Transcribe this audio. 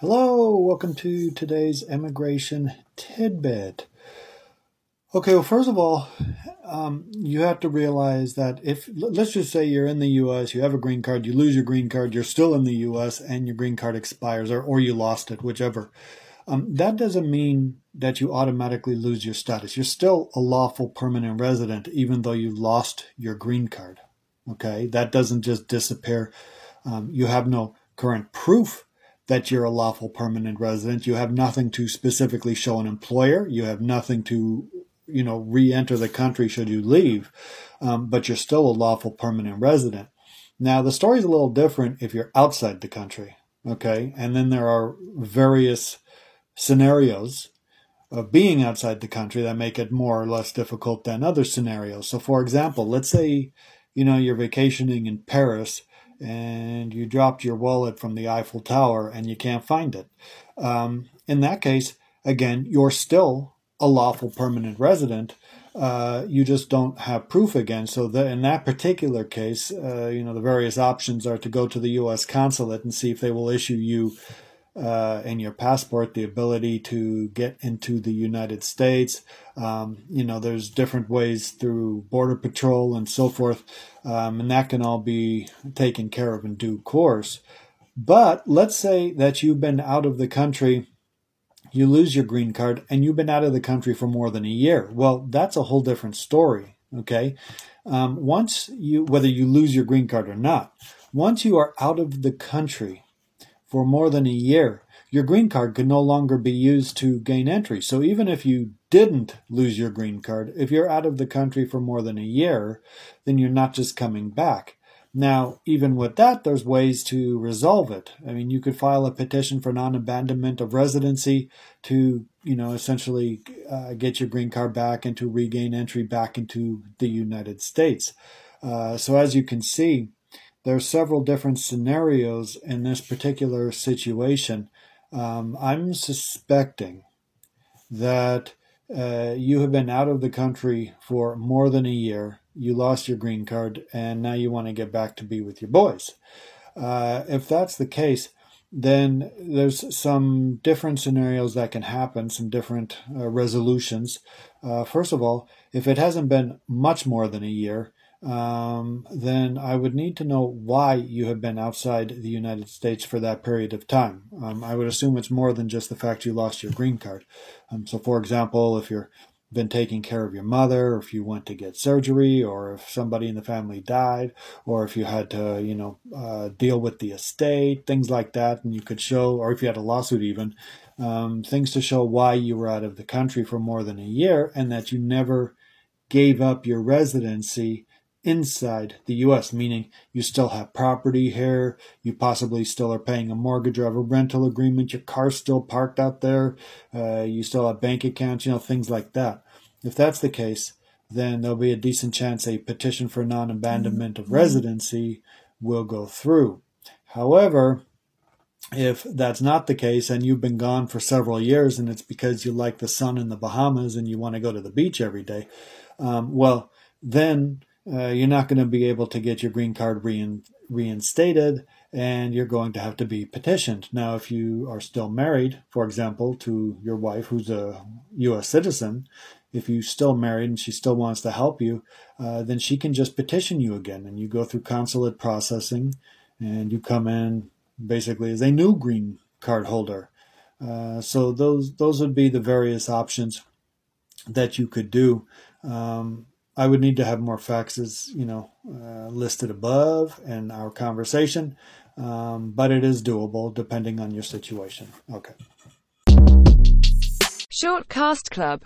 Hello, welcome to today's immigration tidbit. Okay, well, first of all, um, you have to realize that if, let's just say you're in the US, you have a green card, you lose your green card, you're still in the US, and your green card expires, or, or you lost it, whichever. Um, that doesn't mean that you automatically lose your status. You're still a lawful permanent resident, even though you lost your green card. Okay, that doesn't just disappear. Um, you have no current proof that you're a lawful permanent resident. You have nothing to specifically show an employer. You have nothing to, you know, re-enter the country should you leave, um, but you're still a lawful permanent resident. Now the story's a little different if you're outside the country. Okay, and then there are various scenarios of being outside the country that make it more or less difficult than other scenarios. So, for example, let's say you know you're vacationing in Paris and you dropped your wallet from the Eiffel Tower and you can't find it. Um, in that case, again, you're still a lawful permanent resident. Uh, you just don't have proof again. So the, in that particular case, uh, you know, the various options are to go to the U.S. consulate and see if they will issue you uh, in your passport the ability to get into the United States. Um, you know, there's different ways through Border Patrol and so forth, um, and that can all be taken care of in due course. But let's say that you've been out of the country, you lose your green card, and you've been out of the country for more than a year. Well, that's a whole different story. Okay. Um, once you, whether you lose your green card or not, once you are out of the country, for more than a year, your green card could no longer be used to gain entry. So even if you didn't lose your green card, if you're out of the country for more than a year, then you're not just coming back. Now, even with that, there's ways to resolve it. I mean, you could file a petition for non-abandonment of residency to, you know, essentially uh, get your green card back and to regain entry back into the United States. Uh, so as you can see, there are several different scenarios in this particular situation. Um, I'm suspecting that uh, you have been out of the country for more than a year. You lost your green card, and now you want to get back to be with your boys. Uh, if that's the case, then there's some different scenarios that can happen, some different uh, resolutions. Uh, first of all, if it hasn't been much more than a year, um, then I would need to know why you have been outside the United States for that period of time. Um, I would assume it's more than just the fact you lost your green card. Um, so, for example, if you've been taking care of your mother, or if you went to get surgery, or if somebody in the family died, or if you had to, you know, uh, deal with the estate, things like that, and you could show, or if you had a lawsuit even, um, things to show why you were out of the country for more than a year and that you never gave up your residency inside the US, meaning you still have property here, you possibly still are paying a mortgage or have a rental agreement, your car's still parked out there, uh, you still have bank accounts, you know, things like that. If that's the case, then there'll be a decent chance a petition for non abandonment of residency will go through. However, if that's not the case and you've been gone for several years and it's because you like the sun in the Bahamas and you want to go to the beach every day, um, well, then uh, you're not going to be able to get your green card rein, reinstated and you're going to have to be petitioned. Now, if you are still married, for example, to your wife who's a U.S. citizen, if you're still married and she still wants to help you, uh, then she can just petition you again and you go through consulate processing and you come in basically as a new green card holder. Uh, so those those would be the various options that you could do. Um, I would need to have more facts as, you know, uh, listed above in our conversation, um, but it is doable depending on your situation. Okay. Short Cast Club